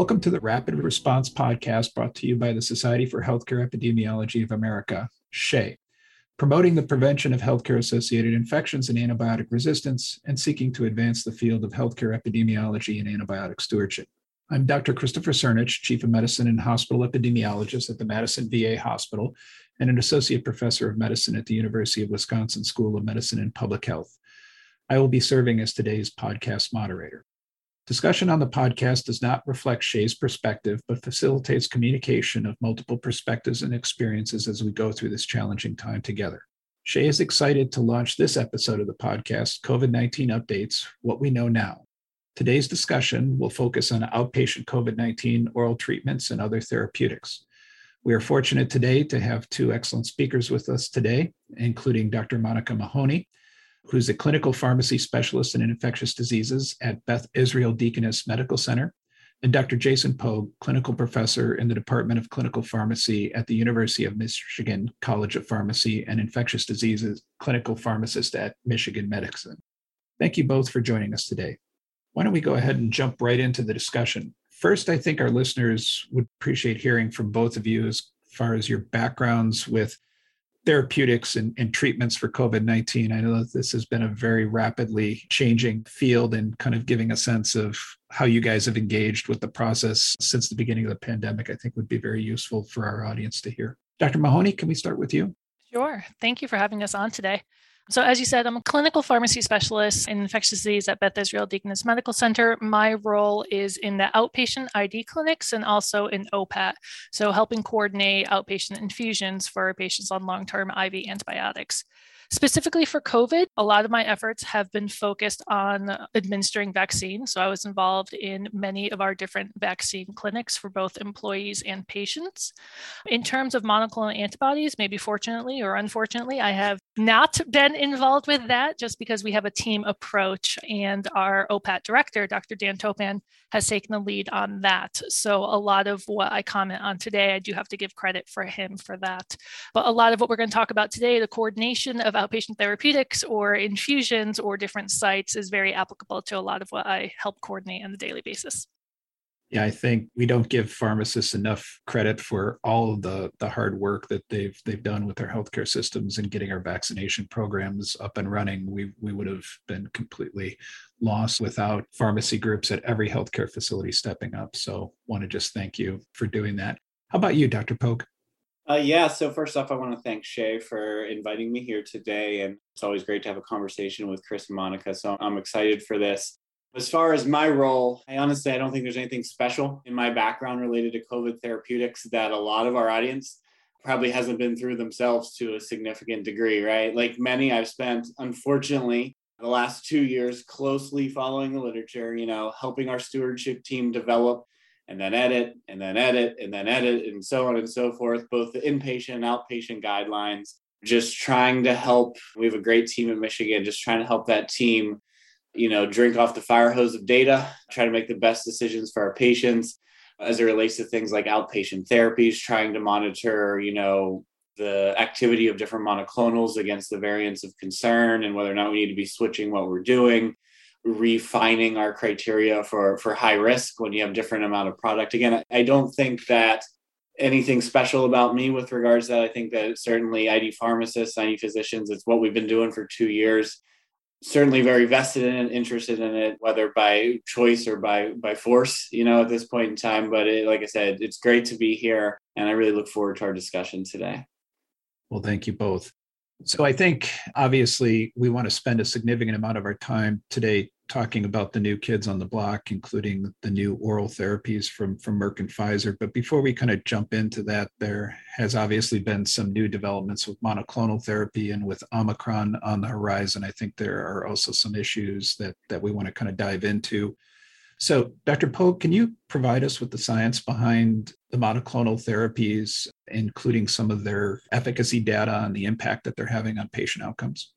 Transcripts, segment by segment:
Welcome to the Rapid Response Podcast brought to you by the Society for Healthcare Epidemiology of America, SHEA, promoting the prevention of healthcare associated infections and antibiotic resistance and seeking to advance the field of healthcare epidemiology and antibiotic stewardship. I'm Dr. Christopher Crnich, Chief of Medicine and Hospital Epidemiologist at the Madison VA Hospital and an Associate Professor of Medicine at the University of Wisconsin School of Medicine and Public Health. I will be serving as today's podcast moderator. Discussion on the podcast does not reflect SHEA's perspective, but facilitates communication of multiple perspectives and experiences as we go through this challenging time together. SHEA is excited to launch this episode of the podcast, COVID 19 Updates What We Know Now. Today's discussion will focus on outpatient COVID 19 oral treatments and other therapeutics. We are fortunate today to have two excellent speakers with us today, including Dr. Monica Mahoney, who's a clinical pharmacy specialist in infectious diseases at Beth Israel Deaconess Medical Center, and Dr. Jason Pogue, clinical professor in the Department of Clinical Pharmacy at the University of Michigan College of Pharmacy and infectious diseases clinical pharmacist at Michigan Medicine. Thank you both for joining us today. Why don't we go ahead and jump right into the discussion? First, I think our listeners would appreciate hearing from both of you as far as your backgrounds with therapeutics and, and, treatments for COVID 19. I know that this has been a very rapidly changing field and kind of giving a sense of how you guys have engaged with the process since the beginning of the pandemic, I think would be very useful for our audience to hear. Dr. Mahoney, can we start with you? Sure. Thank you for having us on today. So, as you said, I'm a clinical pharmacy specialist in infectious disease at Beth Israel Deaconess Medical Center. My role is in the outpatient ID clinics and also in OPAT, so helping coordinate outpatient infusions for patients on long term IV antibiotics. Specifically for COVID, a lot of my efforts have been focused on administering vaccines. So I was involved in many of our different vaccine clinics for both employees and patients. In terms of monoclonal antibodies, maybe fortunately or unfortunately, I have not been involved with that just because we have a team approach and our OPAT director, Dr. Dan Topan, has taken the lead on that. So a lot of what I comment on today, I do have to give credit for him for that. But a lot of what we're going to talk about today, the coordination of Uh, outpatient therapeutics or infusions or different sites is very applicable to a lot of what I help coordinate on a daily basis. Yeah, I think we don't give pharmacists enough credit for all of the the hard work that they've they've done with our healthcare systems and getting our vaccination programs up and running. We we would have been completely lost without pharmacy groups at every healthcare facility stepping up. So, want to just thank you for doing that. How about you, Dr. Pogue? Uh, yeah, so first off, I want to thank SHEA for inviting me here today. And it's always great to have a conversation with Chris and Monica. So I'm excited for this. As far as my role, I honestly I don't think there's anything special in my background related to COVID therapeutics that a lot of our audience probably hasn't been through themselves to a significant degree, right? Like many, I've spent unfortunately the last two years closely following the literature, you know, helping our stewardship team develop and then edit and then edit and then edit and so on and so forth, both the inpatient and outpatient guidelines, just trying to help. We have a great team in Michigan, just trying to help that team, you know, drink off the fire hose of data, try to make the best decisions for our patients as it relates to things like outpatient therapies, trying to monitor, you know, the activity of different monoclonals against the variants of concern and whether or not we need to be switching what we're doing refining our criteria for for high risk when you have different amount of product. Again i don't think that anything special about me with regards to that. I think that certainly id pharmacists id physicians it's what we've been doing for two years. Certainly very vested in it interested in it whether by choice or by by force you know at this point in time. But it, like i said it's great to be here and i really look forward to our discussion today. Well thank you both. So I think obviously we want to spend a significant amount of our time today talking about the new kids on the block, including the new oral therapies from, from Merck and Pfizer. But before we kind of jump into that, there has obviously been some new developments with monoclonal therapy and with Omicron on the horizon. I think there are also some issues that, that we want to kind of dive into. So, Dr. Pogue, can you provide us with the science behind the monoclonal therapies, including some of their efficacy data and the impact that they're having on patient outcomes?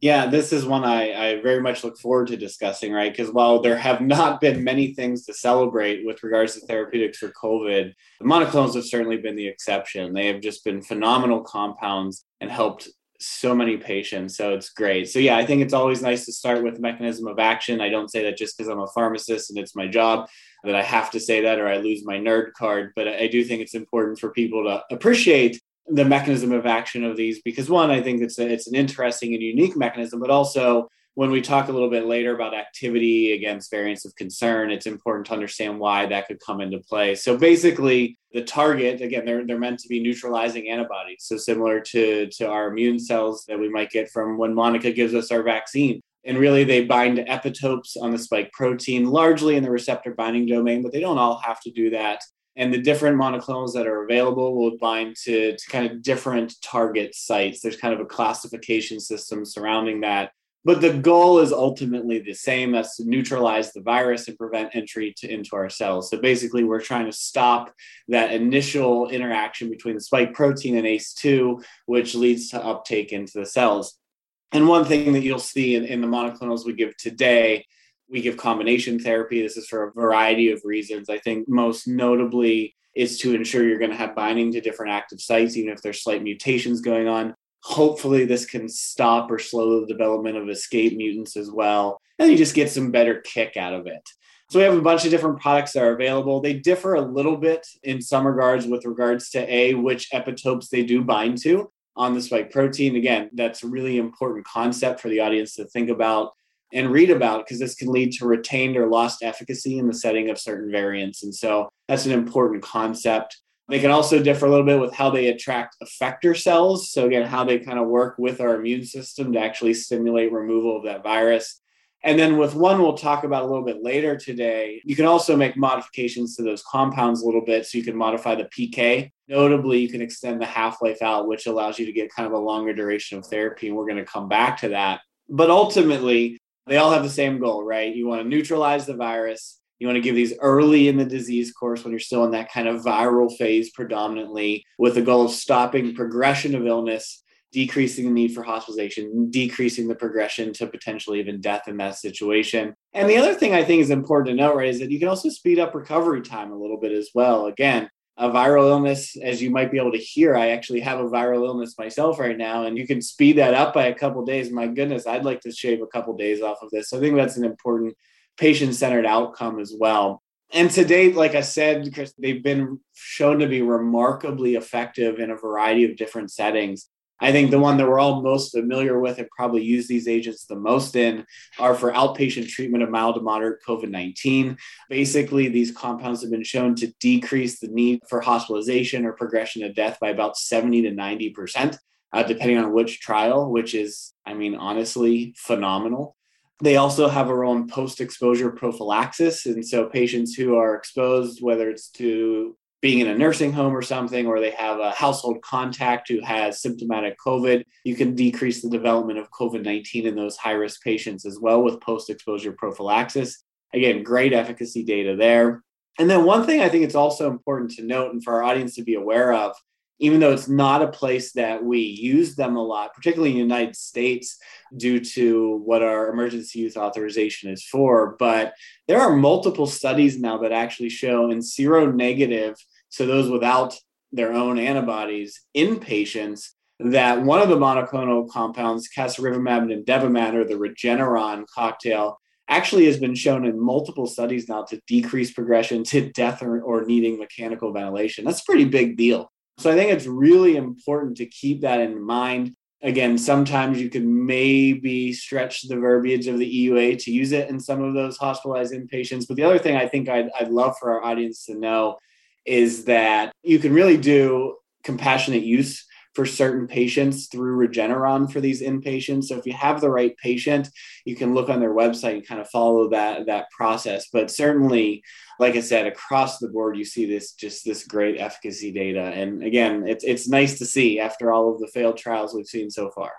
Yeah, this is one I, I very much look forward to discussing, right? Because while there have not been many things to celebrate with regards to therapeutics for COVID, the monoclonals have certainly been the exception. They have just been phenomenal compounds and helped so many patients. So it's great. So yeah, I think it's always nice to start with mechanism of action. I don't say that just because I'm a pharmacist and it's my job. that I have to say that or I lose my nerd card. But I do think it's important for people to appreciate the mechanism of action of these because one, I think it's a, it's an interesting and unique mechanism, but also when we talk a little bit later about activity against variants of concern, it's important to understand why that could come into play. So basically, the target, again, they're, they're meant to be neutralizing antibodies. So similar to, to our immune cells that we might get from when Monica gives us our vaccine. And really, they bind to epitopes on the spike protein, largely in the receptor binding domain, but they don't all have to do that. And the different monoclonals that are available will bind to, to kind of different target sites. There's kind of a classification system surrounding that but the goal is ultimately the same as to neutralize the virus and prevent entry to, into our cells. So basically, we're trying to stop that initial interaction between the spike protein and ACE2, which leads to uptake into the cells. And one thing that you'll see in, in the monoclonals we give today, we give combination therapy. This is for a variety of reasons. I think most notably is to ensure you're going to have binding to different active sites, even if there's slight mutations going on. Hopefully this can stop or slow the development of escape mutants as well and you just get some better kick out of it. So we have a bunch of different products that are available. They differ a little bit in some regards with regards to a which epitopes they do bind to on the spike protein. Again that's a really important concept for the audience to think about and read about because this can lead to retained or lost efficacy in the setting of certain variants and so that's an important concept they can also differ a little bit with how they attract effector cells. So, again, how they kind of work with our immune system to actually stimulate removal of that virus. And then with one we'll talk about a little bit later today, you can also make modifications to those compounds a little bit. So you can modify the PK. Notably, you can extend the half life out, which allows you to get kind of a longer duration of therapy. And we're going to come back to that. But ultimately, they all have the same goal, right? You want to neutralize the virus you want to give these early in the disease course when you're still in that kind of viral phase, predominantly, with the goal of stopping progression of illness, decreasing the need for hospitalization, decreasing the progression to potentially even death in that situation. And the other thing I think is important to note, right, is that you can also speed up recovery time a little bit as well. Again, a viral illness, as you might be able to hear, I actually have a viral illness myself right now, and you can speed that up by a couple days. My goodness, I'd like to shave a couple days off of this. So I think that's an important patient centered outcome as well. And to date, like I said, Chris, they've been shown to be remarkably effective in a variety of different settings. I think the one that we're all most familiar with and probably use these agents the most in are for outpatient treatment of mild to moderate COVID 19. Basically, these compounds have been shown to decrease the need for hospitalization or progression to death by about 70 to 90%, uh, depending on which trial, which is, I mean, honestly, phenomenal. They also have a role in post exposure prophylaxis. And so patients who are exposed, whether it's to being in a nursing home or something, or they have a household contact who has symptomatic COVID, you can decrease the development of COVID 19 in those high risk patients as well with post exposure prophylaxis. Again, great efficacy data there. And then one thing I think it's also important to note and for our audience to be aware of even though it's not a place that we use them a lot, particularly in the United States, due to what our emergency use authorization is for. But there are multiple studies now that actually show in seronegative, so those without their own antibodies in patients, that one of the monoclonal compounds, casirivimab and imdevimab, or the Regeneron cocktail, actually has been shown in multiple studies now to decrease progression to death or, or needing mechanical ventilation. That's a pretty big deal. So I think it's really important to keep that in mind. Again, sometimes you can maybe stretch the verbiage of the EUA to use it in some of those hospitalized inpatients. But the other thing I think I'd, I'd love for our audience to know is that you can really do compassionate use for certain patients through Regeneron for these inpatients. So if you have the right patient, you can look on their website and kind of follow that that process. But certainly, like I said, across the board, you see this just this great efficacy data. And again, it's it's nice to see after all of the failed trials we've seen so far.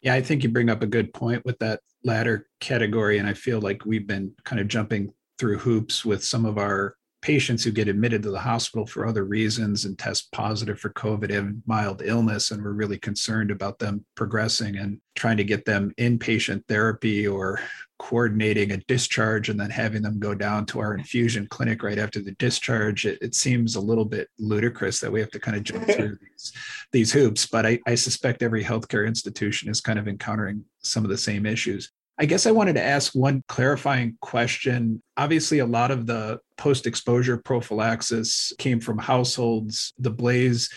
Yeah, I think you bring up a good point with that latter category. And I feel like we've been kind of jumping through hoops with some of our patients who get admitted to the hospital for other reasons and test positive for COVID and mild illness. And we're really concerned about them progressing and trying to get them inpatient therapy or coordinating a discharge and then having them go down to our infusion clinic right after the discharge. It, it seems a little bit ludicrous that we have to kind of jump through these, these hoops, but I, I suspect every healthcare institution is kind of encountering some of the same issues. I guess I wanted to ask one clarifying question. Obviously, a lot of the post exposure prophylaxis came from households. The Blaze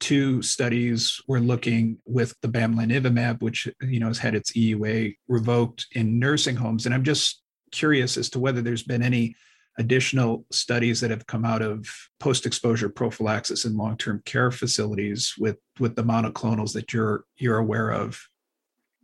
two studies were looking with the bamlanivimab, which you know has had its EUA revoked in nursing homes. And I'm just curious as to whether there's been any additional studies that have come out of post-exposure prophylaxis in long-term care facilities with with the monoclonals that you're you're aware of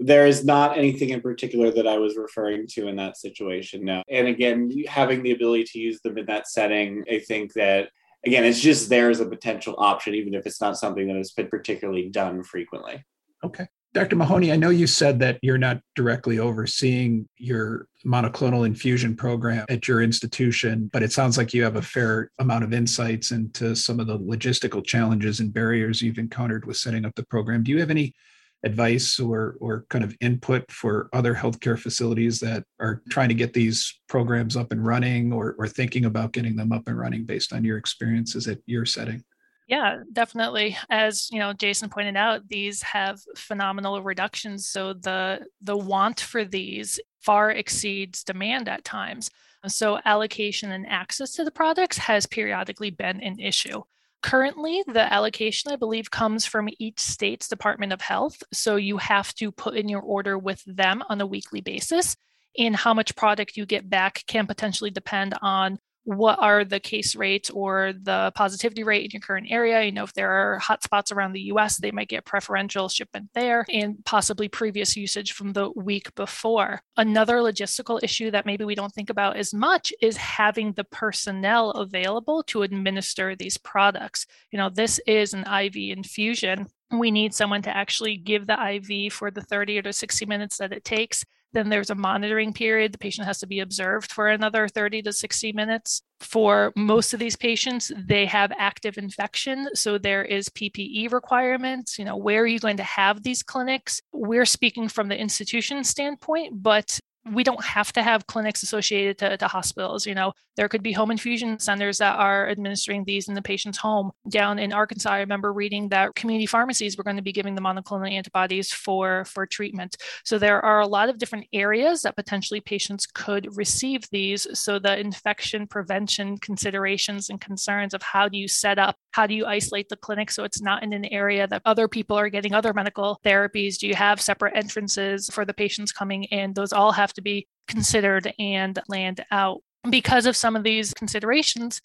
there is not anything in particular that I was referring to in that situation. No. And again, having the ability to use them in that setting, I think that, again, it's just there as a potential option, even if it's not something that has been particularly done frequently. Okay. Dr. Mahoney, I know you said that you're not directly overseeing your monoclonal infusion program at your institution, but it sounds like you have a fair amount of insights into some of the logistical challenges and barriers you've encountered with setting up the program. Do you have any advice or or kind of input for other healthcare facilities that are trying to get these programs up and running or, or thinking about getting them up and running based on your experiences at your setting? Yeah, definitely. As you know, Jason pointed out, these have phenomenal reductions. So the the want for these far exceeds demand at times. So allocation and access to the products has periodically been an issue. Currently, the allocation, I believe, comes from each state's Department of Health. So you have to put in your order with them on a weekly basis. And how much product you get back can potentially depend on what are the case rates or the positivity rate in your current area. You know, if there are hotspots around the US, they might get preferential shipment there and possibly previous usage from the week before. Another logistical issue that maybe we don't think about as much is having the personnel available to administer these products. You know, this is an IV infusion. We need someone to actually give the IV for the 30 or 60 minutes that it takes then there's a monitoring period. The patient has to be observed for another 30 to 60 minutes. For most of these patients, they have active infection. So there is PPE requirements. You know, where are you going to have these clinics? We're speaking from the institution standpoint, but we don't have to have clinics associated to, to, hospitals. You know, there could be home infusion centers that are administering these in the patient's home. Down in Arkansas, I remember reading that community pharmacies were going to be giving the monoclonal antibodies for, for treatment. So there are a lot of different areas that potentially patients could receive these. So the infection prevention considerations and concerns of how do you set up, how do you isolate the clinic so it's not in an area that other people are getting other medical therapies? Do you have separate entrances for the patients coming in? Those all have to to be considered and land out. Because of some of these considerations,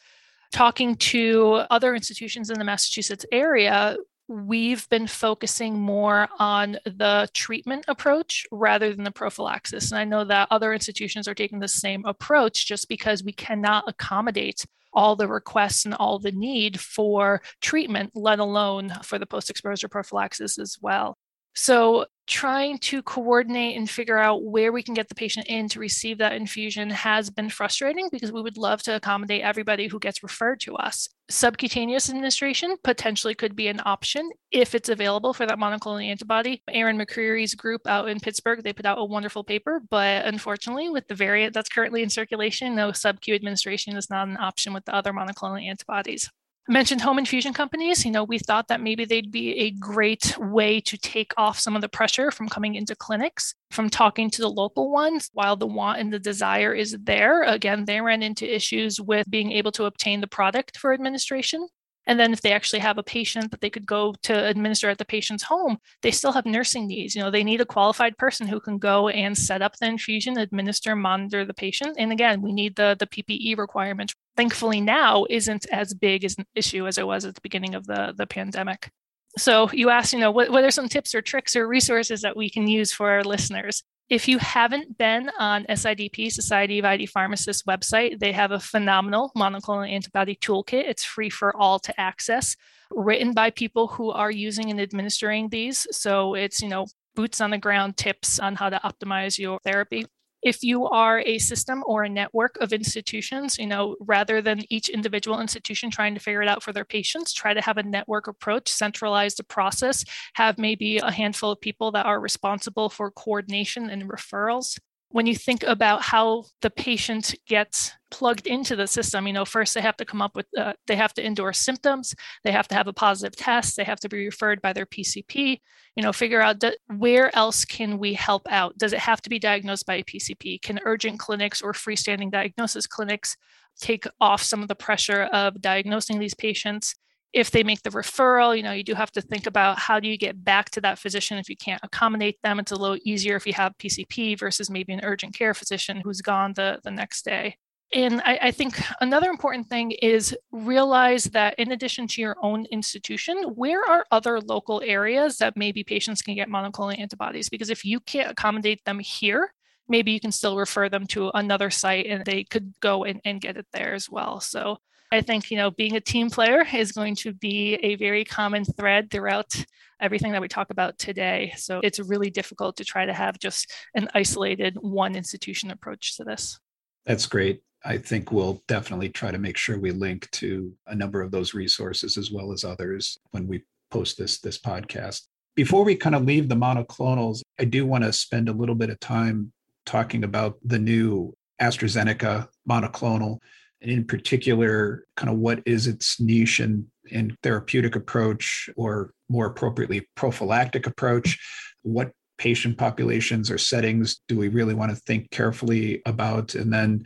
talking to other institutions in the Massachusetts area, we've been focusing more on the treatment approach rather than the prophylaxis. And I know that other institutions are taking the same approach just because we cannot accommodate all the requests and all the need for treatment, let alone for the post exposure prophylaxis as well. So, trying to coordinate and figure out where we can get the patient in to receive that infusion has been frustrating because we would love to accommodate everybody who gets referred to us. Subcutaneous administration potentially could be an option if it's available for that monoclonal antibody. Erin McCreary's group out in Pittsburgh, they put out a wonderful paper, but unfortunately, with the variant that's currently in circulation, no sub Q administration is not an option with the other monoclonal antibodies mentioned home infusion companies you know we thought that maybe they'd be a great way to take off some of the pressure from coming into clinics from talking to the local ones while the want and the desire is there again they ran into issues with being able to obtain the product for administration and then if they actually have a patient that they could go to administer at the patient's home, they still have nursing needs. You know, they need a qualified person who can go and set up the infusion, administer, monitor the patient. And again, we need the, the PPE requirements. Thankfully now isn't as big as an issue as it was at the beginning of the, the pandemic. So you asked, you know, what, what are some tips or tricks or resources that we can use for our listeners? If you haven't been on SIDP, Society of ID Pharmacists website, they have a phenomenal monoclonal antibody toolkit. It's free for all to access, written by people who are using and administering these. So it's, you know, boots on the ground tips on how to optimize your therapy if you are a system or a network of institutions, you know, rather than each individual institution trying to figure it out for their patients, try to have a network approach, centralize the process, have maybe a handful of people that are responsible for coordination and referrals when you think about how the patient gets plugged into the system, you know, first they have to come up with, uh, they have to endorse symptoms, they have to have a positive test, they have to be referred by their PCP, you know, figure out th- where else can we help out? Does it have to be diagnosed by a PCP? Can urgent clinics or freestanding diagnosis clinics take off some of the pressure of diagnosing these patients? If they make the referral, you know, you do have to think about how do you get back to that physician if you can't accommodate them. It's a little easier if you have PCP versus maybe an urgent care physician who's gone the, the next day. And I, I, think another important thing is realize that in addition to your own institution, where are other local areas that maybe patients can get monoclonal antibodies? Because if you can't accommodate them here, maybe you can still refer them to another site and they could go and, and get it there as well. So I think, you know, being a team player is going to be a very common thread throughout everything that we talk about today. So it's really difficult to try to have just an isolated one institution approach to this. That's great. I think we'll definitely try to make sure we link to a number of those resources as well as others when we post this this podcast. Before we kind of leave the monoclonals, I do want to spend a little bit of time talking about the new AstraZeneca monoclonal in particular, kind of what is its niche and, and therapeutic approach, or more appropriately, prophylactic approach? What patient populations or settings do we really want to think carefully about? And then,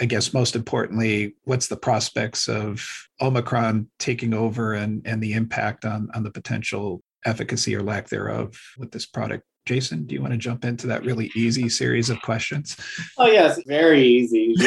I guess most importantly, what's the prospects of Omicron taking over and, and the impact on, on the potential efficacy or lack thereof with this product Jason, do you want to jump into that really easy series of questions? Oh yes, very easy.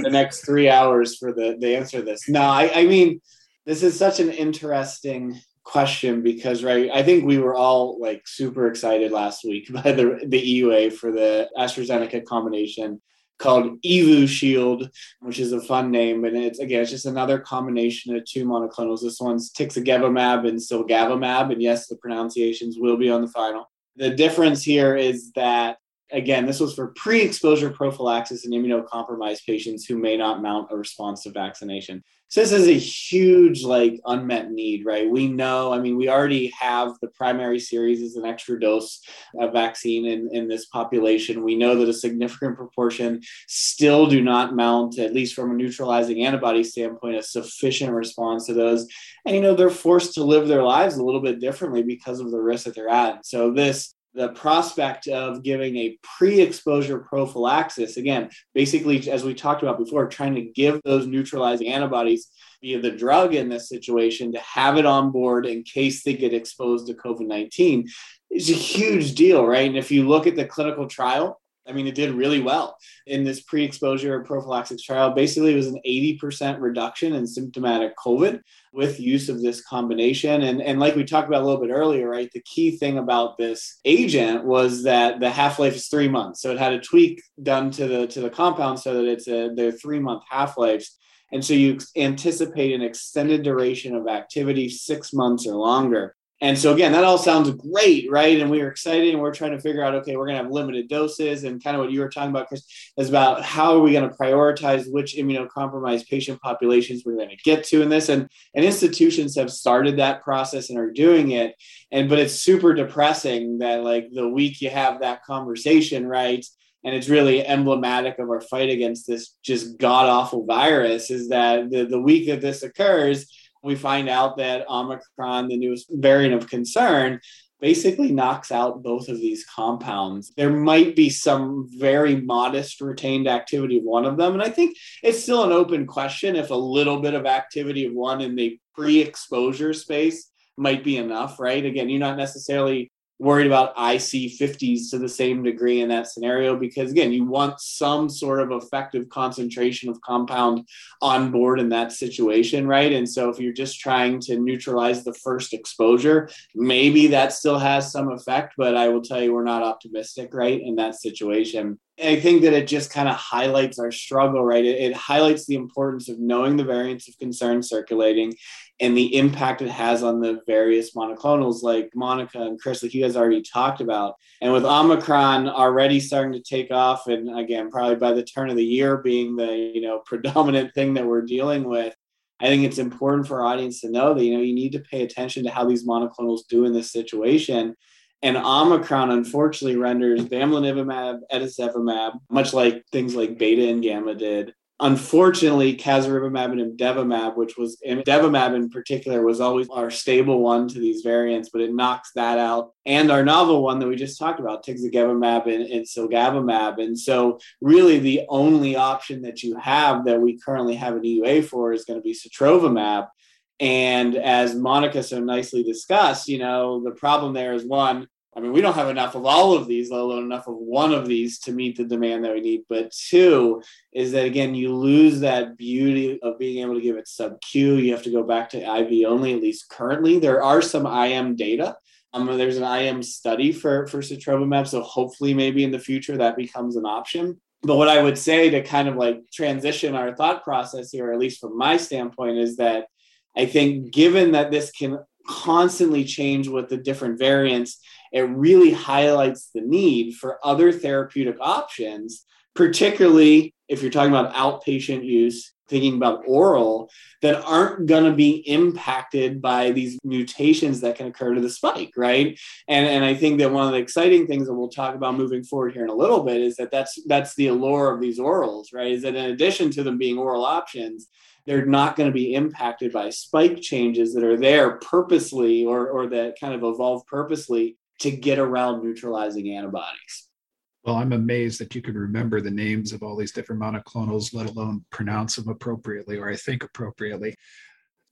The next three hours for the, the answer this. No, I, I mean, this is such an interesting question because right i think we were all like super excited last week by the the eua for the astrazeneca combination called Evusheld, which is a fun name. And it's again, it's just another combination of two monoclonals. This one's tixagevimab and cilgavimab. And yes, the pronunciations will be on the final. The difference here is that, again, this was for pre exposure prophylaxis in immunocompromised patients who may not mount a response to vaccination. So this is a huge, like, unmet need, right? We know, I mean, we already have the primary series as an extra dose of vaccine in, in this population. We know that a significant proportion still do not mount, at least from a neutralizing antibody standpoint, a sufficient response to those. And, you know, they're forced to live their lives a little bit differently because of the risk that they're at. So this the prospect of giving a pre-exposure prophylaxis again basically as we talked about before trying to give those neutralizing antibodies via the drug in this situation to have it on board in case they get exposed to covid-19 is a huge deal right? And if you look at the clinical trial I mean, it did really well in this pre exposure prophylaxis trial. Basically, it was an 80% reduction in symptomatic COVID with use of this combination. And, and like we talked about a little bit earlier, right? The key thing about this agent was that the half life is three months. So it had a tweak done to the to the compound so that it's a their three month half lives. And so you anticipate an extended duration of activity, six months or longer. And so again, that all sounds great, right? And we were excited and we're trying to figure out, okay, we're gonna have limited doses and kind of what you were talking about, Chris, is about how are we going to prioritize which immunocompromised patient populations we're going to get to in this. And, and institutions have started that process and are doing it. And but it's super depressing that like the week you have that conversation, right? and it's really emblematic of our fight against this just god awful virus is that the, the week that this occurs we find out that Omicron, the newest variant of concern, basically knocks out both of these compounds. There might be some very modest retained activity of one of them. And I think it's still an open question if a little bit of activity of one in the pre exposure space might be enough, right? Again, you're not necessarily worried about IC50s to the same degree in that scenario because again, you want some sort of effective concentration of compound on board in that situation, right? And so if you're just trying to neutralize the first exposure, maybe that still has some effect, but I will tell you we're not optimistic, right, in that situation. I think that it just kind of highlights our struggle, right? It, it, highlights the importance of knowing the variants of concern circulating and the impact it has on the various monoclonals, like Monica and Chris, like you guys already talked about. And with Omicron already starting to take off, and again, probably by the turn of the year being the you know predominant thing that we're dealing with, I think it's important for our audience to know that you know you need to pay attention to how these monoclonals do in this situation And Omicron unfortunately renders bamlanivimab, etesevimab, much like things like beta and gamma did, Unfortunately, casirivimab and imdevimab, which was imdevimab in particular, was always our stable one to these variants, but it knocks that out. And our novel one that we just talked about, tixagevimab and, and. And so, really, the only option that you have that we currently have an EUA for is going to be sotrovimab. And as Monica so nicely discussed, you know, the problem there is one, I mean, we don't have enough of all of these, let alone enough of one of these to meet the demand that we need. But two is that again, you lose that beauty of being able to give it sub Q. You have to go back to IV only, at least currently. There are some IM data. Um, there's an IM study for for sotrovimab, so hopefully, maybe in the future that becomes an option. But what I would say to kind of like transition our thought process here, at least from my standpoint, is that I think given that this can constantly change with the different variants it really highlights the need for other therapeutic options, particularly if you're talking about outpatient use, thinking about oral, that aren't going to be impacted by these mutations that can occur to the spike, right? And, and I think that one of the exciting things that we'll talk about moving forward here in a little bit is that that's that's the allure of these orals, right? Is that in addition to them being oral options, they're not going to be impacted by spike changes that are there purposely or, or that kind of evolve purposely to get around neutralizing antibodies. Well, I'm amazed that you can remember the names of all these different monoclonals, let alone pronounce them appropriately or I think appropriately.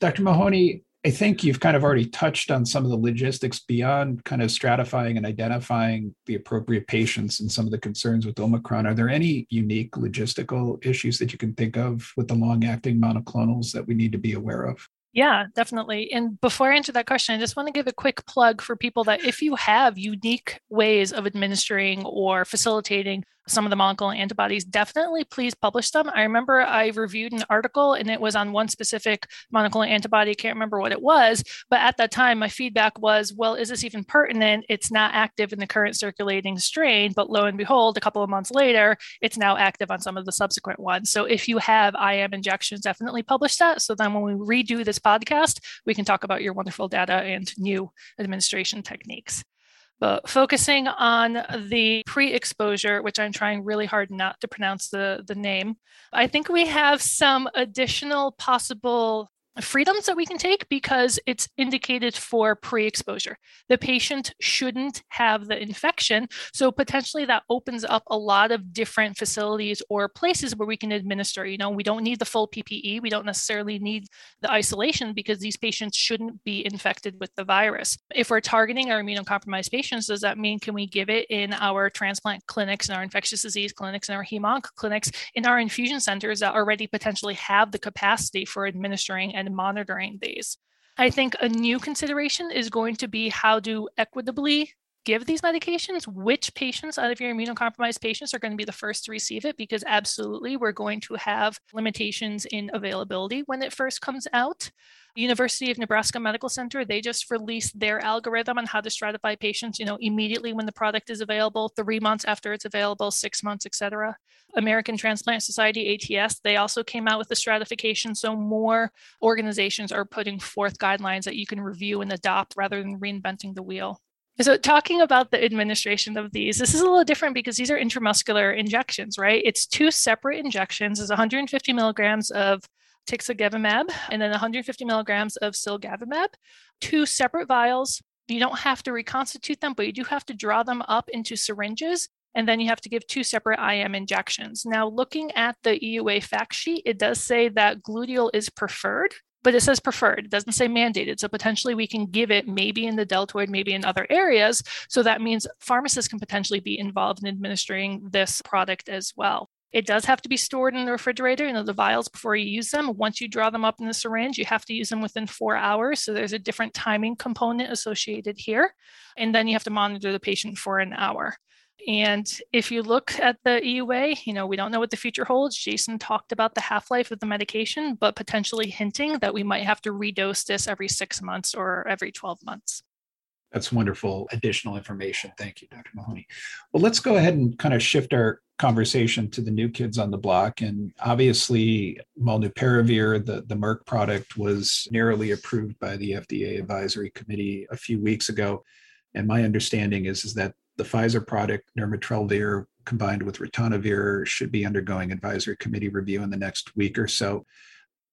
Dr. Mahoney, I think you've kind of already touched on some of the logistics beyond kind of stratifying and identifying the appropriate patients and some of the concerns with Omicron. Are there any unique logistical issues that you can think of with the long acting monoclonals that we need to be aware of? Yeah, definitely. And before I answer that question, I just want to give a quick plug for people that if you have unique ways of administering or facilitating some of the monoclonal antibodies, definitely please publish them. I remember I reviewed an article and it was on one specific monoclonal antibody. Can't remember what it was, but at that time, my feedback was, well, is this even pertinent? It's not active in the current circulating strain, but lo and behold, a couple of months later, it's now active on some of the subsequent ones. So if you have IM injections, definitely publish that. So then when we redo this podcast, we can talk about your wonderful data and new administration techniques. But focusing on the pre exposure, which I'm trying really hard not to pronounce the, the name, I think we have some additional possible freedoms that we can take because it's indicated for pre exposure. The patient shouldn't have the infection. So potentially that opens up a lot of different facilities or places where we can administer. You know, we don't need the full PPE, we don't necessarily need the isolation because these patients shouldn't be infected with the virus. If we're targeting our immunocompromised patients, does that mean can we give it in our transplant clinics, in our infectious disease clinics, and our hemonc clinics, in our infusion centers that already potentially have the capacity for administering and monitoring these. I think a new consideration is going to be how to equitably give these medications, which patients out of your immunocompromised patients are going to be the first to receive it, because absolutely we're going to have limitations in availability when it first comes out. University of Nebraska Medical Center, they just released their algorithm on how to stratify patients, you know, immediately when the product is available, three months after it's available, six months, et cetera. American Transplant Society, ATS, they also came out with the stratification. So more organizations are putting forth guidelines that you can review and adopt rather than reinventing the wheel. So, talking about the administration of these, this is a little different because these are intramuscular injections, right? It's two separate injections. It's 150 milligrams of tixagevimab and then 150 milligrams of cilgavimab, two separate vials. You don't have to reconstitute them, but you do have to draw them up into syringes. And then you have to give two separate IM injections. Now, looking at the EUA fact sheet, it does say that gluteal is preferred but it says preferred. It doesn't say mandated. So potentially we can give it maybe in the deltoid, maybe in other areas. So that means pharmacists can potentially be involved in administering this product as well. It does have to be stored in the refrigerator, you know, the vials before you use them. Once you draw them up in the syringe, you have to use them within four hours. So there's a different timing component associated here. And then you have to monitor the patient for an hour. And if you look at the EUA, you know, we don't know what the future holds. Jason talked about the half life of the medication, but potentially hinting that we might have to redose this every six months or every 12 months. That's wonderful additional information. Thank you, Dr. Mahoney. Well, let's go ahead and kind of shift our conversation to the new kids on the block. And obviously, molnupiravir, the, the Merck product, was narrowly approved by the FDA advisory committee a few weeks ago. And my understanding is, is that the Pfizer product, nirmatrelvir, combined with ritonavir, should be undergoing advisory committee review in the next week or so.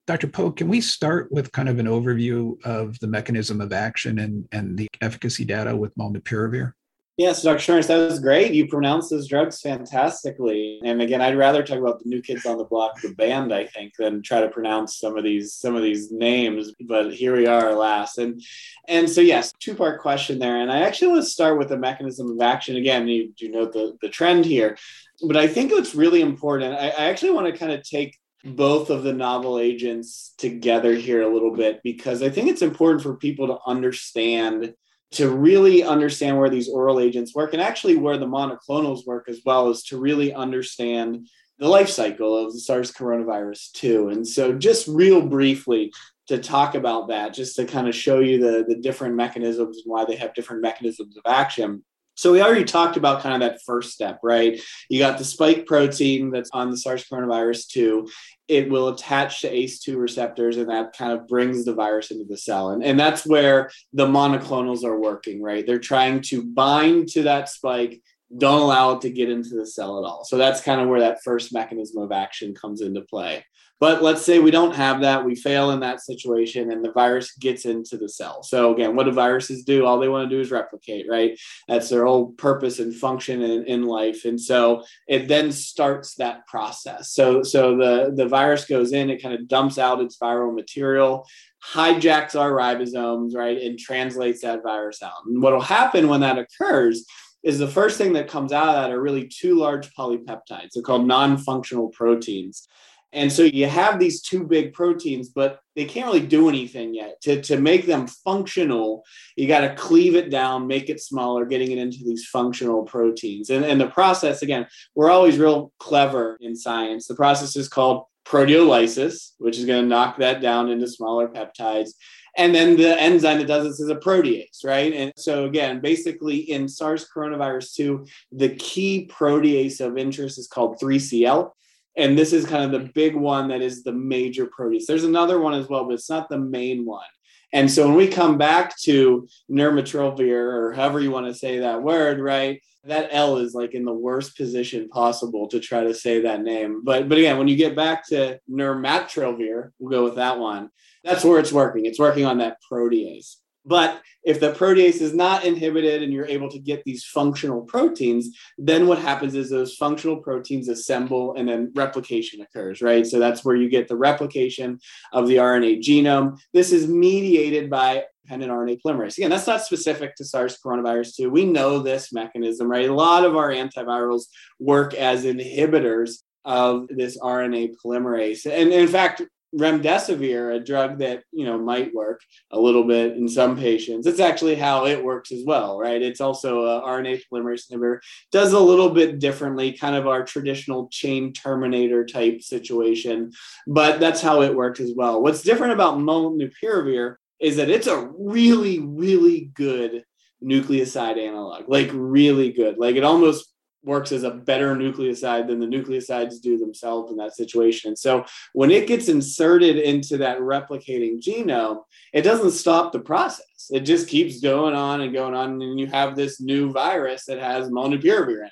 Dr. Pogue, can we start with kind of an overview of the mechanism of action and, and the efficacy data with molnupiravir? Yes, Dr. Schmerz, that was great. You pronounced those drugs fantastically. And again, I'd rather talk about the new kids on the block, the band, I think, than try to pronounce some of these some of these names. But here we are, last. And and so yes, two part question there. And I actually want to start with the mechanism of action. Again, you do note the the trend here, but I think what's really important. I, I actually want to kind of take both of the novel agents together here a little bit because I think it's important for people to understand to really understand where these oral agents work and actually where the monoclonals work as well is to really understand the life cycle of the SARS coronavirus 2. And so, just real briefly, to talk about that, just to kind of show you the, the different mechanisms and why they have different mechanisms of action. So we already talked about kind of that first step, right? You got the spike protein that's on the SARS coronavirus 2. It will attach to ACE2 receptors, and that kind of brings the virus into the cell. And, and that's where the monoclonals are working, right? They're trying to bind to that spike, don't allow it to get into the cell at all. So that's kind of where that first mechanism of action comes into play. But let's say we don't have that, we fail in that situation, and the virus gets into the cell. So, again, what do viruses do? All they want to do is replicate, right? That's their whole purpose and function in, in life. And so it then starts that process. So, so the, the virus goes in, it kind of dumps out its viral material, hijacks our ribosomes, right, and translates that virus out. And what will happen when that occurs? is the first thing that comes out of that are really two large polypeptides. They're called non functional proteins. And so you have these two big proteins, but they can't really do anything yet. To, to make them functional, you got to cleave it down, make it smaller, getting it into these functional proteins. And, and the process, again, we're always real clever in science. The process is called proteolysis, which is going to knock that down into smaller peptides. And then the enzyme that does this is a protease, right? And so, again, basically in SARS coronavirus 2, the key protease of interest is called 3CL and this is kind of the big one that is the major protease. There's another one as well, but it's not the main one. And so when we come back to nirmatrelvir, or however you want to say that word, right? That L is like in the worst position possible to try to say that name. But but again, when you get back to nirmatrelvir, we'll go with that one. That's where it's working. It's working on that protease. But if the protease is not inhibited and you're able to get these functional proteins, then what happens is those functional proteins assemble and then replication occurs, right? So that's where you get the replication of the RNA genome. This is mediated by dependent RNA polymerase. Again, that's not specific to SARS coronavirus 2. We know this mechanism, right? A lot of our antivirals work as inhibitors of this RNA polymerase. And in fact, remdesivir, a drug that you know might work a little bit in some patients. It's actually how it works as well, right? It's also a RNA polymerase inhibitor. Does a little bit differently, kind of our traditional chain terminator type situation, but that's how it works as well. What's different about molnupiravir is that it's a really, really good nucleoside analog, like really good. Like it almost works as a better nucleoside than the nucleosides do themselves in that situation. So when it gets inserted into that replicating genome, it doesn't stop the process. It just keeps going on and going on, and you have this new virus that has molnupiravir in it.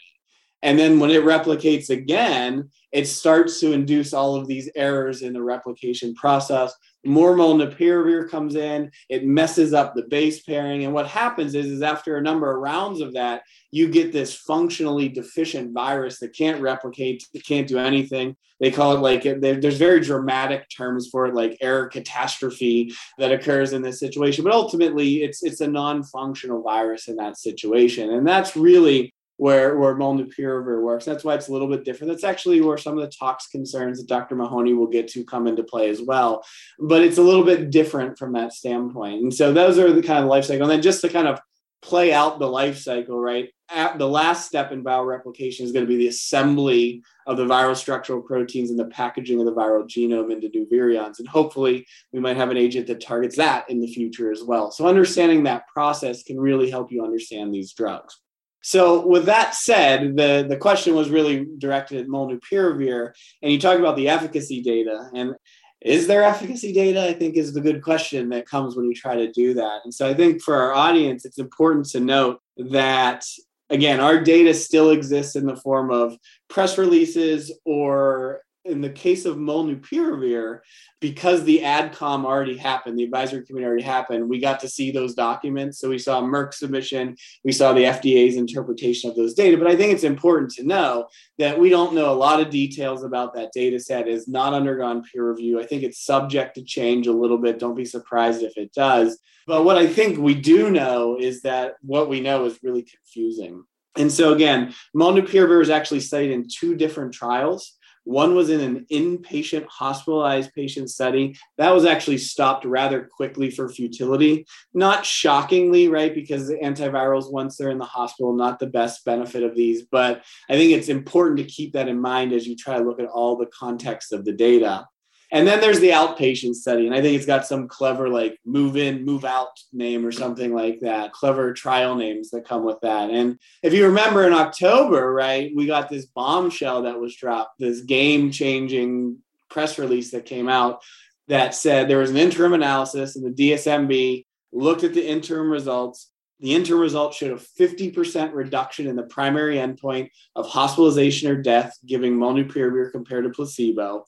And then when it replicates again, it starts to induce all of these errors in the replication process. More molnupiravir comes in, it messes up the base pairing. And what happens is, is after a number of rounds of that, you get this functionally deficient virus that can't replicate, it can't do anything. They call it like, there's very dramatic terms for it, like error catastrophe that occurs in this situation. But ultimately, it's, it's a non functional virus in that situation. And that's really where where molnupiravir works. That's why it's a little bit different. That's actually where some of the tox concerns that Dr. Mahoney will get to come into play as well. But it's a little bit different from that standpoint. And so those are the kind of life cycle. And then just to kind of play out the life cycle, right? At the last step in viral replication is going to be the assembly of the viral structural proteins and the packaging of the viral genome into new virions. And hopefully, we might have an agent that targets that in the future as well. So, understanding that process can really help you understand these drugs. So, with that said, the, the question was really directed at molnupiravir, and you talk about the efficacy data. And is there efficacy data? I think is the good question that comes when you try to do that. And so I think for our audience, it's important to note that again, our data still exists in the form of press releases or in the case of molnupiravir, because the AdCom already happened, the advisory committee already happened, we got to see those documents. So we saw Merck submission, we saw the FDA's interpretation of those data. But I think it's important to know that we don't know a lot of details about that data set. It's not undergone peer review. I think it's subject to change a little bit. Don't be surprised if it does. But what I think we do know is that what we know is really confusing. And so again, molnupiravir is actually studied in two different trials. One was in an inpatient hospitalized patient study. That was actually stopped rather quickly for futility. Not shockingly, right? Because the antivirals, once they're in the hospital, not the best benefit of these. But I think it's important to keep that in mind as you try to look at all the context of the data. And then there's the outpatient study. And I think it's got some clever, like move in, move out name or something like that, clever trial names that come with that. And if you remember in October, right, we got this bombshell that was dropped, this game changing press release that came out that said there was an interim analysis and the DSMB looked at the interim results. The interim results showed a 50% reduction in the primary endpoint of hospitalization or death giving molnupiravir compared to placebo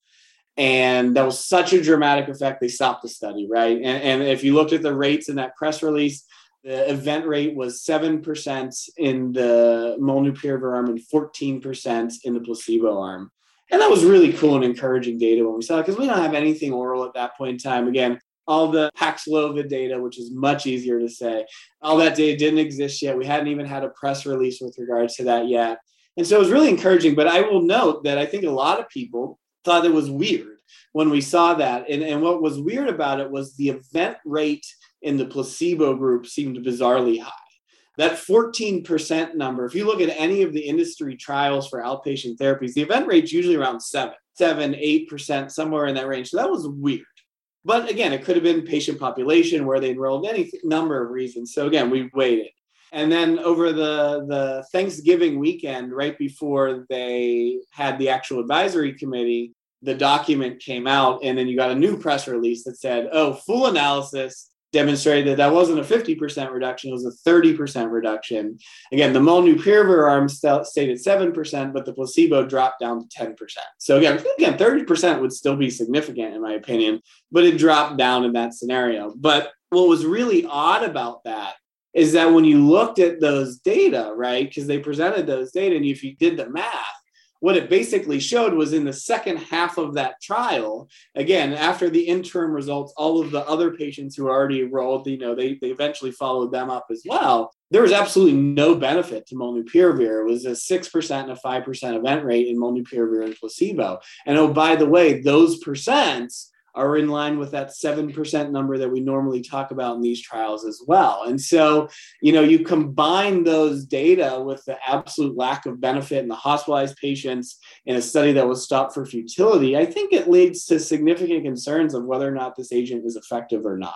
and that was such a dramatic effect they stopped the study right and, and if you looked at the rates in that press release the event rate was 7% in the molnupiravir arm and 14% in the placebo arm and that was really cool and encouraging data when we saw it because we don't have anything oral at that point in time again all the Paxlovid data, which is much easier to say, all that data didn't exist yet. We hadn't even had a press release with regards to that yet. And so it was really encouraging. But I will note that I think a lot of people thought it was weird when we saw that. And, and what was weird about it was the event rate in the placebo group seemed bizarrely high. That 14% number, if you look at any of the industry trials for outpatient therapies, the event rate's usually around seven, seven, eight percent, somewhere in that range. So that was weird. But again, it could have been patient population where they enrolled any number of reasons. So again, we waited. And then over the, the Thanksgiving weekend, right before they had the actual advisory committee, the document came out. And then you got a new press release that said, oh, full analysis demonstrated that that wasn't a 50% reduction, it was a 30% reduction. Again, the molnupiravir arm stayed at 7%, but the placebo dropped down to 10%. So again, again, 30% would still be significant in my opinion, but it dropped down in that scenario. But what was really odd about that is that when you looked at those data, right, because they presented those data, and if you did the math, what it basically showed was in the second half of that trial, again, after the interim results, all of the other patients who already enrolled, you know, they, they eventually followed them up as well. There was absolutely no benefit to molnupiravir. It was a 6% and a 5% event rate in molnupiravir and placebo. And oh, by the way, those percents are in line with that 7% number that we normally talk about in these trials as well. And so, you know, you combine those data with the absolute lack of benefit in the hospitalized patients in a study that was stopped for futility, I think it leads to significant concerns of whether or not this agent is effective or not.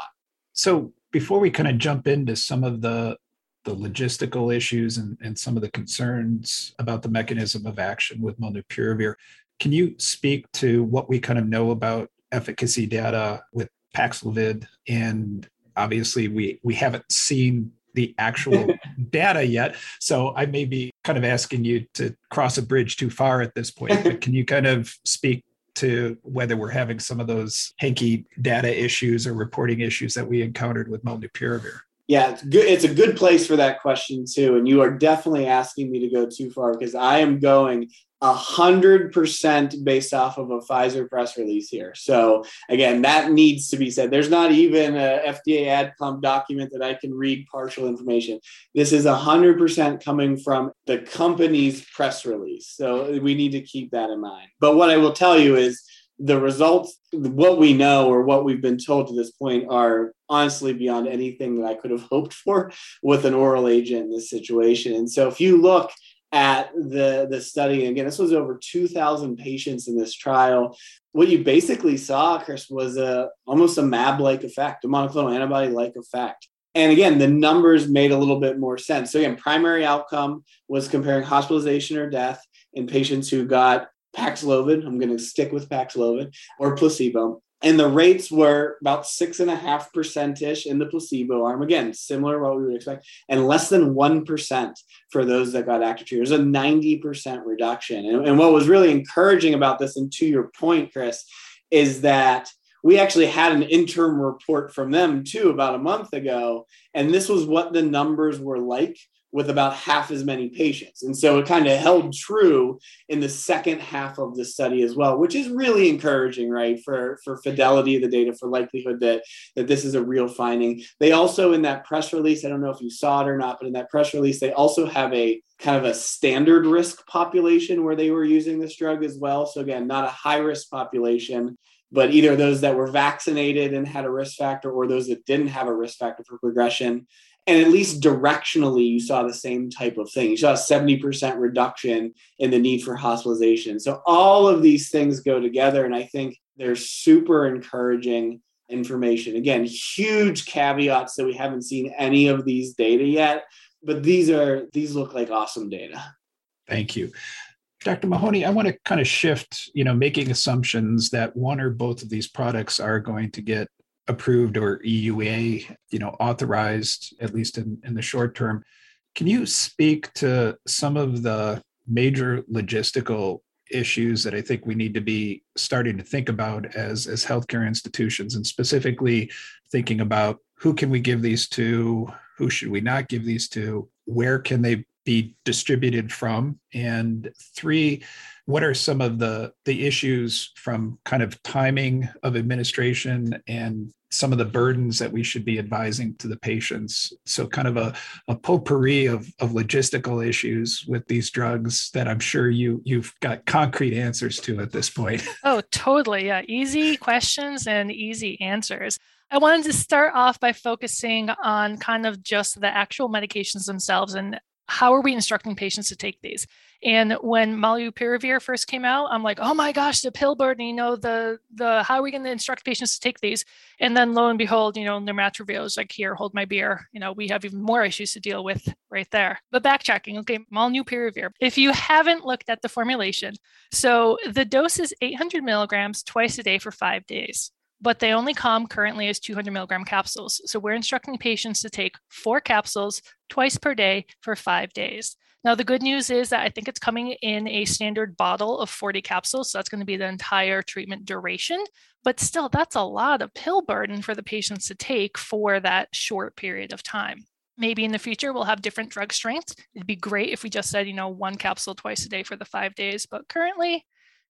So, before we kind of jump into some of the the logistical issues and, and some of the concerns about the mechanism of action with molnupiravir. Can you speak to what we kind of know about efficacy data with Paxlovid, and obviously we we haven't seen the actual data yet. So I may be kind of asking you to cross a bridge too far at this point. But can you kind of speak to whether we're having some of those hanky data issues or reporting issues that we encountered with molnupiravir? Yeah, it's good. It's a good place for that question too, and you are definitely asking me to go too far because I am going a hundred percent based off of a Pfizer press release here. So again, that needs to be said. There's not even a FDA AdCom document that I can read partial information. This is a hundred percent coming from the company's press release. So we need to keep that in mind. But what I will tell you is the results, what we know or what we've been told to this point are honestly beyond anything that I could have hoped for with an oral agent in this situation. And so if you look at the the study. Again this was over 2000 patients in this trial. What you basically saw chris was a almost a mab like effect a monoclonal antibody like effect. And again the numbers made a little bit more sense. So again primary outcome was comparing hospitalization or death in patients who got paxlovid. I'm going to stick with paxlovid or placebo and the rates were about six and a half percent ish in the placebo arm. Again, similar to what we would expect, and less than one percent for those that got active treatment. Was a ninety percent reduction. And, and what was really encouraging about this, and to your point, Chris, is that we actually had an interim report from them too about a month ago, and this was what the numbers were like with about half as many patients. And so it kind of held true in the second half of the study as well, which is really encouraging, right? For, for fidelity of the data, for likelihood that, that this is a real finding. They also, in that press release, I don't know if you saw it or not, but in that press release, they also have a kind of a standard risk population where they were using this drug as well. So again, not a high risk population, but either those that were vaccinated and had a risk factor or those that didn't have a risk factor for progression and at least directionally you saw the same type of thing. You saw a 70% reduction in the need for hospitalization. So all of these things go together and i think they're super encouraging information. Again huge caveats that we haven't seen any of these data yet but these are these look like awesome data. Thank you. Dr. Mahoney, I want to kind of shift, you know, making assumptions that one or both of these products are going to get approved or EUA, you know, authorized at least in, in the short term. Can you speak to some of the major logistical issues that I think we need to be starting to think about as as healthcare institutions, and specifically thinking about who can we give these to, who should we not give these to, where can they be distributed from, and three, what are some of the the issues from kind of timing of administration and some of the burdens that we should be advising to the patients. So, kind of a, a potpourri of, of logistical issues with these drugs that I'm sure you you've got concrete answers to at this point. Oh, totally. Yeah, easy questions and easy answers. I wanted to start off by focusing on kind of just the actual medications themselves and how are we instructing patients to take these? And when molnupiravir first came out, I'm like, oh my gosh, the pill burden, you know, the the how are we going to instruct patients to take these? And then lo and behold, you know, nirmatrelvir is like, here, hold my beer. You know, we have even more issues to deal with right there. But backtracking, okay, molnupiravir. If you haven't looked at the formulation, so the dose is 800 milligrams twice a day for five days but they only come currently as 200 milligram capsules. So we're instructing patients to take four capsules twice per day for five days. Now, the good news is that I think it's coming in a standard bottle of 40 capsules. So that's going to be the entire treatment duration. But still, that's a lot of pill burden for the patients to take for that short period of time. Maybe in the future we'll have different drug strengths. It'd be great if we just said, you know, one capsule twice a day for the five days. But currently,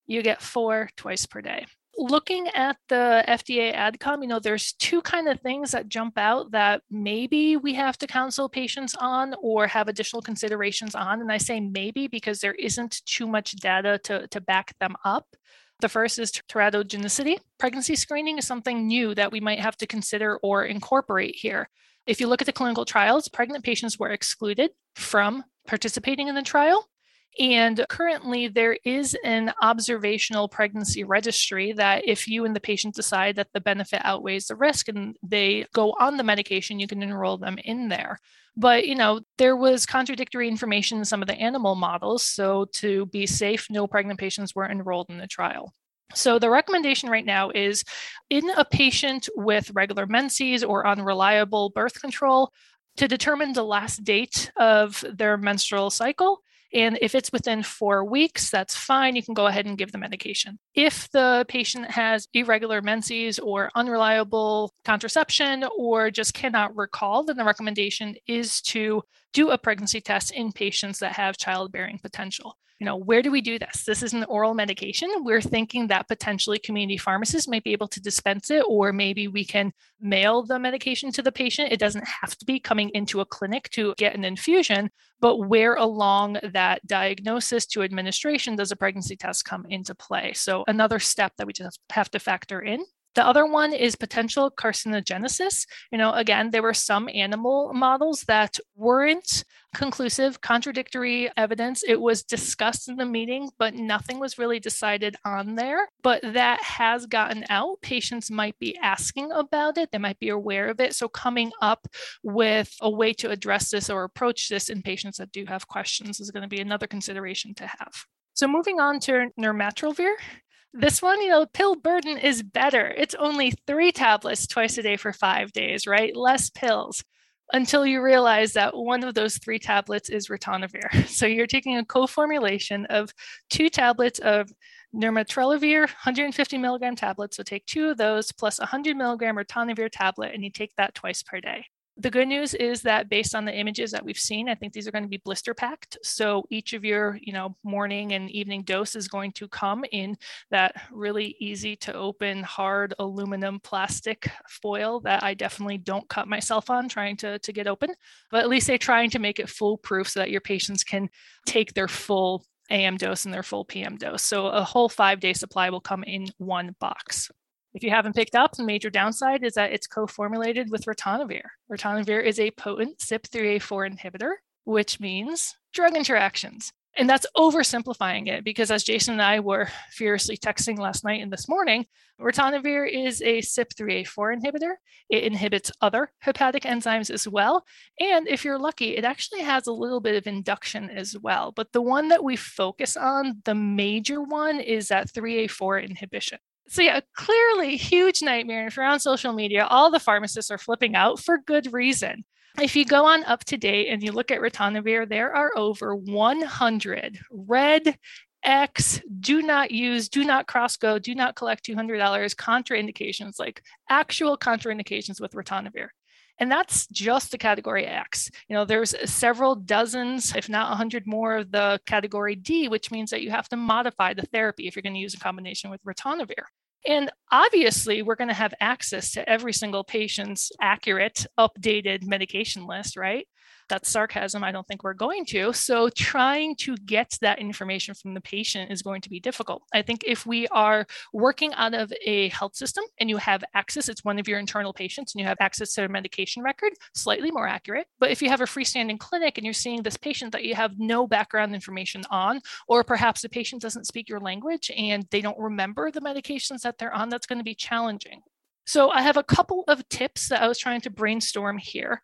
you get four twice per day looking at the FDA AdCom, you know, there's two kind of things that jump out that maybe we have to counsel patients on or have additional considerations on. And I say maybe because there isn't too much data to, to back them up. The first is teratogenicity. Pregnancy screening is something new that we might have to consider or incorporate here. If you look at the clinical trials, pregnant patients were excluded from participating in the trial. And currently, there is an observational pregnancy registry that if you and the patient decide that the benefit outweighs the risk and they go on the medication, you can enroll them in there. But, you know, there was contradictory information in some of the animal models. So, to be safe, no pregnant patients were enrolled in the trial. So, the recommendation right now is in a patient with regular menses or unreliable birth control, to determine the last date of their menstrual cycle, and if it's within four weeks, that's fine. You can go ahead and give the medication. If the patient has irregular menses or unreliable contraception or just cannot recall, then the recommendation is to do a pregnancy test in patients that have childbearing potential you know, where do we do this? This is an oral medication. We're thinking that potentially community pharmacists might be able to dispense it, or maybe we can mail the medication to the patient. It doesn't have to be coming into a clinic to get an infusion, but where along that diagnosis to administration does a pregnancy test come into play? So, another step that we just have to factor in. The other one is potential carcinogenesis. You know, again, there were some animal models that weren't conclusive, contradictory evidence. It was discussed in the meeting, but nothing was really decided on there. But that has gotten out. Patients might be asking about it, they might be aware of it. So, coming up with a way to address this or approach this in patients that do have questions is going to be another consideration to have. So, moving on to nirmatrelvir. This one, you know, pill burden is better. It's only three tablets twice a day for five days, right? Less pills until you realize that one of those three tablets is ritonavir. So you're taking a co-formulation of two tablets of nirmatrelvir 150 milligram tablets. So take two of those plus 100 milligram ritonavir tablet, and you take that twice per day. The good news is that based on the images that we've seen, I think these are going to be blister packed. So each of your, you know, morning and evening dose is going to come in that really easy to open hard aluminum plastic foil that I definitely don't cut myself on trying to, to get open, but at least they're trying to make it foolproof so that your patients can take their full AM dose and their full PM dose. So a whole five day supply will come in one box. If you haven't picked up, the major downside is that it's co-formulated with ritonavir. Ritonavir is a potent CYP3A4 inhibitor, which means drug interactions. And that's oversimplifying it because as Jason and I were furiously texting last night and this morning, ritonavir is a CYP3A4 inhibitor. It inhibits other hepatic enzymes as well. And if you're lucky, it actually has a little bit of induction as well. But the one that we focus on, the major one, is that 3A4 inhibition. So yeah, clearly huge nightmare. And if you're on social media, all the pharmacists are flipping out for good reason. If you go on UpToDate and you look at ritonavir, there are over 100 red X, do not use, do not cross go, do not collect $200 contraindications, like actual contraindications with ritonavir. And that's just the category X. You know, there's several dozens, if not 100 more of the category D, which means that you have to modify the therapy if you're going to use a combination with ritonavir. And obviously, we're going to have access to every single patient's accurate, updated medication list, right? That's sarcasm. I don't think we're going to. So, trying to get that information from the patient is going to be difficult. I think if we are working out of a health system and you have access, it's one of your internal patients and you have access to their medication record, slightly more accurate. But if you have a freestanding clinic and you're seeing this patient that you have no background information on, or perhaps the patient doesn't speak your language and they don't remember the medications that they're on, that's going to be challenging. So, I have a couple of tips that I was trying to brainstorm here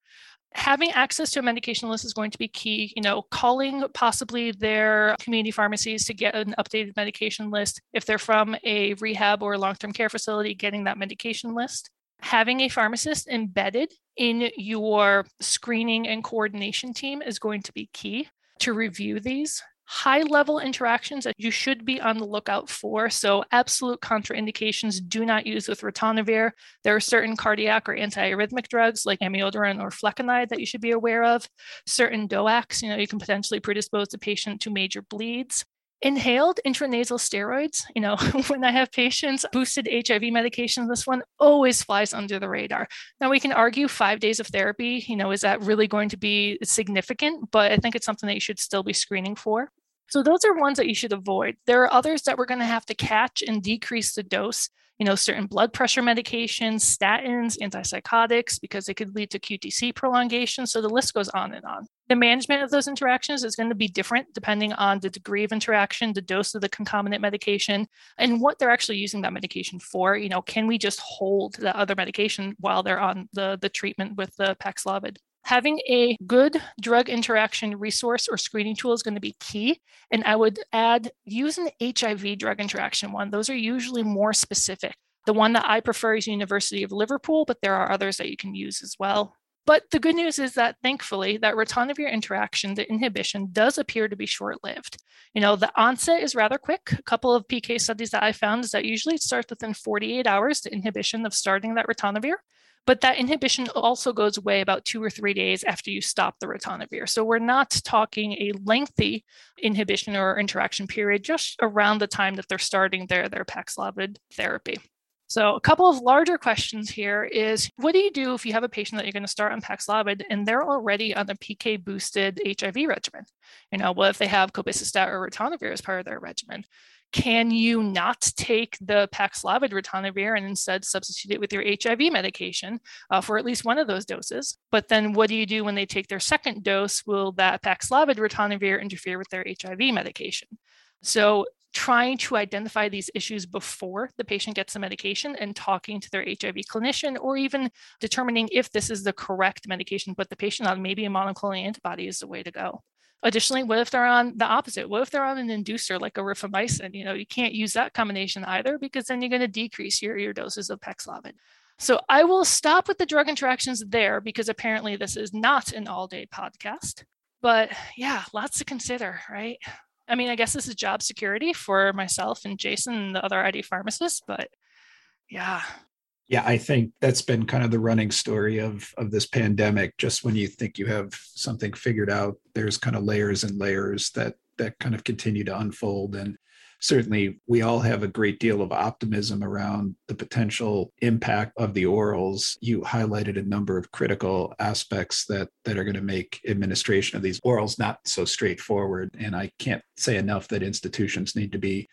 having access to a medication list is going to be key. You know, calling possibly their community pharmacies to get an updated medication list. If they're from a rehab or long term care facility, getting that medication list. Having a pharmacist embedded in your screening and coordination team is going to be key to review these high level interactions that you should be on the lookout for. So, absolute contraindications do not use with ritonavir. There are certain cardiac or antiarrhythmic drugs like amiodarone or flecainide that you should be aware of. Certain DOACs, you know, you can potentially predispose the patient to major bleeds. Inhaled intranasal steroids, you know, when I have patients, boosted HIV medication, this one always flies under the radar. Now, we can argue five days of therapy, you know, is that really going to be significant? But I think it's something that you should still be screening for. So, those are ones that you should avoid. There are others that we're going to have to catch and decrease the dose you know, certain blood pressure medications, statins, antipsychotics, because it could lead to QTC prolongation. So the list goes on and on. The management of those interactions is going to be different depending on the degree of interaction, the dose of the concomitant medication, and what they're actually using that medication for. You know, can we just hold the other medication while they're on the, the treatment with the Paxlovid? Having a good drug interaction resource or screening tool is going to be key. And I would add use an HIV drug interaction one. Those are usually more specific. The one that I prefer is University of Liverpool, but there are others that you can use as well. But the good news is that thankfully, that ritonavir interaction, the inhibition, does appear to be short-lived. You know, the onset is rather quick. A couple of PK studies that I found is that usually it starts within 48 hours, the inhibition of starting that ritonavir. But that inhibition also goes away about two or three days after you stop the ritonavir. So we're not talking a lengthy inhibition or interaction period, just around the time that they're starting their, their Paxlovid therapy. So, a couple of larger questions here is what do you do if you have a patient that you're going to start on Paxlovid and they're already on a PK boosted HIV regimen? You know, what if they have cobicistat or ritonavir as part of their regimen? Can you not take the Paxlovid ritonavir and instead substitute it with your HIV medication uh, for at least one of those doses? But then what do you do when they take their second dose? Will that Paxlovid ritonavir interfere with their HIV medication? So trying to identify these issues before the patient gets the medication and talking to their HIV clinician, or even determining if this is the correct medication put the patient on, maybe a monoclonal antibody is the way to go. Additionally, what if they're on the opposite? What if they're on an inducer like a rifamycin? You know, you can't use that combination either because then you're going to decrease your, your doses of Paxlovid. So I will stop with the drug interactions there because apparently this is not an all day podcast. But yeah, lots to consider, right? I mean, I guess this is job security for myself and Jason and the other ID pharmacists, but yeah. Yeah, I think that's been kind of the running story of of this pandemic. Just when you think you have something figured out, there's kind of layers and layers that that kind of continue to unfold. And certainly we all have a great deal of optimism around the potential impact of the orals. You highlighted a number of critical aspects that that are going to make administration of these orals not so straightforward. And I can't say enough that institutions need to be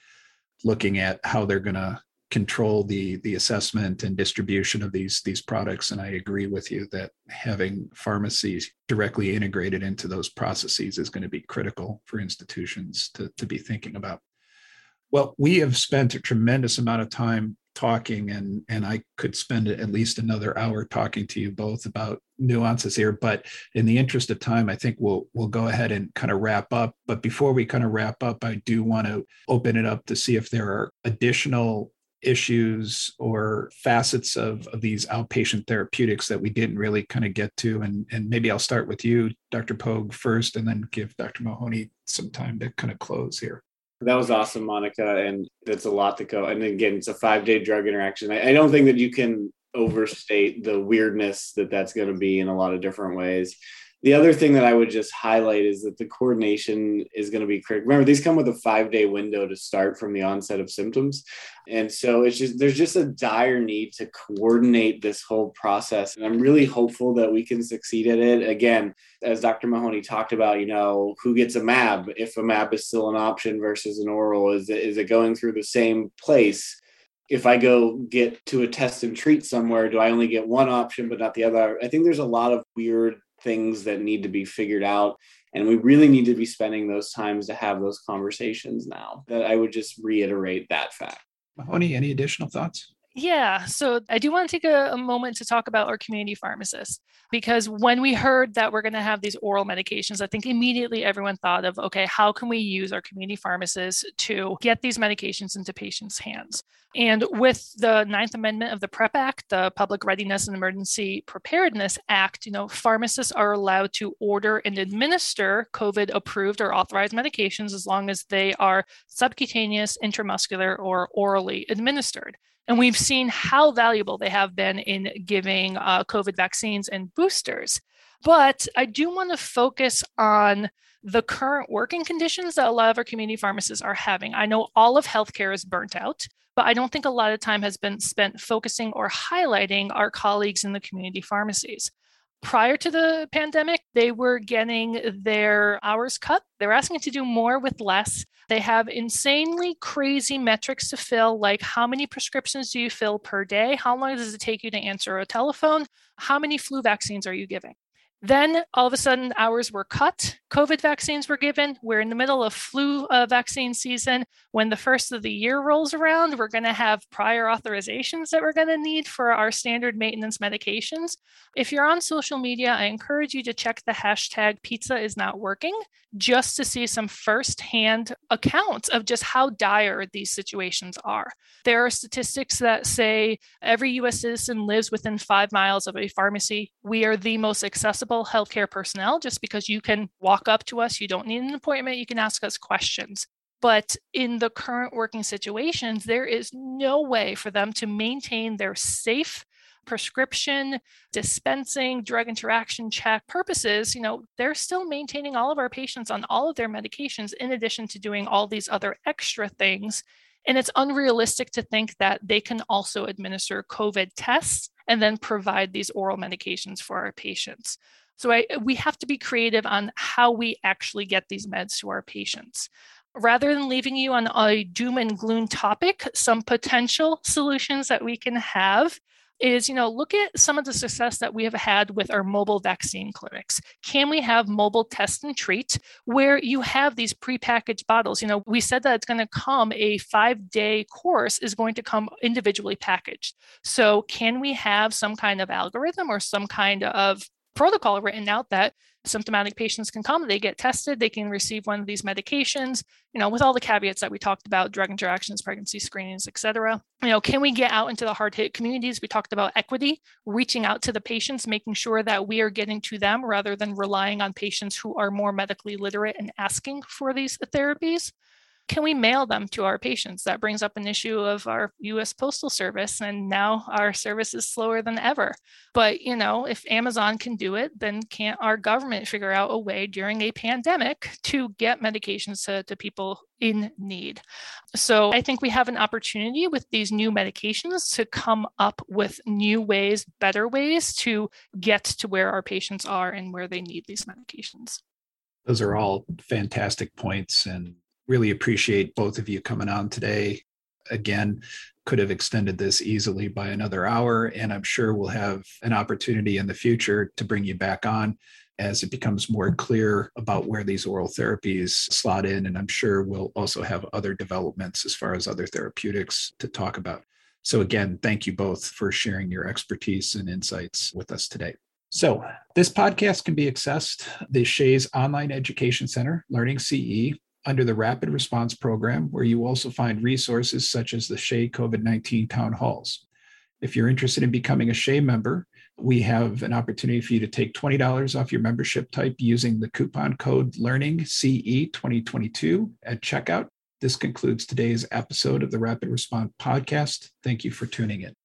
looking at how they're going to control the the assessment and distribution of these these products. And i agree with you that having pharmacies directly integrated into those processes is going to be critical for institutions to, to be thinking about. Well, we have spent a tremendous amount of time talking and and I could spend at least another hour talking to you both about nuances here but in the interest of time I think we'll we'll go ahead and kind of wrap up. But before we kind of wrap up I do want to open it up to see if there are additional issues or facets of, of these outpatient therapeutics that we didn't really kind of get to and and maybe I'll start with you Dr. Pogue first and then give Dr. Mahoney some time to kind of close here that was awesome, Monica. And that's a lot to go. And again, it's a five day drug interaction. I, I don't think that you can overstate the weirdness that that's going to be in a lot of different ways. The other thing that I would just highlight is that the coordination is going to be critical. Remember, these come with a five day window to start from the onset of symptoms. And so it's just, there's just a dire need to coordinate this whole process. And I'm really hopeful that we can succeed at it. Again, as Dr. Mahoney talked about, you know, who gets a MAB if a MAB is still an option versus an oral? Is it, is it going through the same place? if I go get to a test and treat somewhere, do I only get one option but not the other? I think there's a lot of weird things that need to be figured out. And we really need to be spending those times to have those conversations now that i would just reiterate that fact. Mahoney any additional thoughts yeah, so I do want to take a, a, moment to talk about our community pharmacists because when we heard that we're going to have these oral medications, I think immediately everyone thought of okay, how can we use our community pharmacists to get these medications into patients' hands? And with the Ninth Amendment of the PrEP Act, the Public Readiness and Emergency Preparedness Act, you know, pharmacists are allowed to order and administer COVID approved or authorized medications as long as they are subcutaneous, intramuscular, or orally administered. And we've seen how valuable they have been in giving uh, COVID vaccines and boosters. But I do want to focus on the current working conditions that a lot of our community pharmacists are having. I know all of healthcare is burnt out, but I don't think a lot of time has been spent focusing or highlighting our colleagues in the community pharmacies. Prior to the pandemic, they were getting their hours cut. They're asking to do more with less. They have insanely crazy metrics to fill, like how many prescriptions do you fill per day? How long does it take you to answer a telephone? How many flu vaccines are you giving? Then all of a sudden, hours were cut. COVID vaccines were given. We're in the middle of flu uh, vaccine season. When the first of the year rolls around, we're going to have prior authorizations that we're going to need for our standard maintenance medications. If you're on social media, I encourage you to check the hashtag pizza is not working just to see some firsthand accounts of just how dire these situations are. There are statistics that say every US citizen lives within five miles of a pharmacy. We are the most accessible healthcare personnel just because you can walk up to us, you don't need an appointment, you can ask us questions. But in the current working situations, there is no way for them to maintain their safe prescription, dispensing, drug interaction check purposes, you know, they're still maintaining all of our patients on all of their medications in addition to doing all these other extra things. And it's unrealistic to think that they can also administer COVID tests and then provide these oral medications for our patients. So I, we have to be creative on how we actually get these meds to our patients. Rather than leaving you on a doom and gloom topic, some potential solutions that we can have is you know look at some of the success that we have had with our mobile vaccine clinics. Can we have mobile test and treat where you have these prepackaged bottles? You know we said that it's going to come a five day course is going to come individually packaged. So can we have some kind of algorithm or some kind of protocol written out that symptomatic patients can come, they get tested, they can receive one of these medications, you know, with all the caveats that we talked about, drug interactions, pregnancy screenings, et cetera. You know, can we get out into the hard hit communities? We talked about equity, reaching out to the patients, making sure that we are getting to them rather than relying on patients who are more medically literate and asking for these therapies can we mail them to our patients? That brings up an issue of our US Postal Service, and now our service is slower than ever. But, you know, if Amazon can do it, then can't our government figure out a way during a pandemic to get medications to, to people in need? So I think we have an opportunity with these new medications to come up with new ways, better ways to get to where our patients are and where they need these medications. Those are all fantastic points and really appreciate both of you coming on today. Again, could have extended this easily by another hour, and I'm sure we'll have an opportunity in the future to bring you back on as it becomes more clear about where these oral therapies slot in. And I'm sure we'll also have other developments as far as other therapeutics to talk about. So, again, thank you both for sharing your expertise and insights with us today. So, this podcast can be accessed the SHEA's Online Education Center, Learning CE, under the Rapid Response Program, where you also find resources such as the SHEA COVID 19 town halls. If you're interested in becoming a SHEA member, we have an opportunity for you to take $20 off your membership type using the coupon code Learning CE 2022 at checkout. This concludes today's episode of the Rapid Response Podcast. Thank you for tuning in.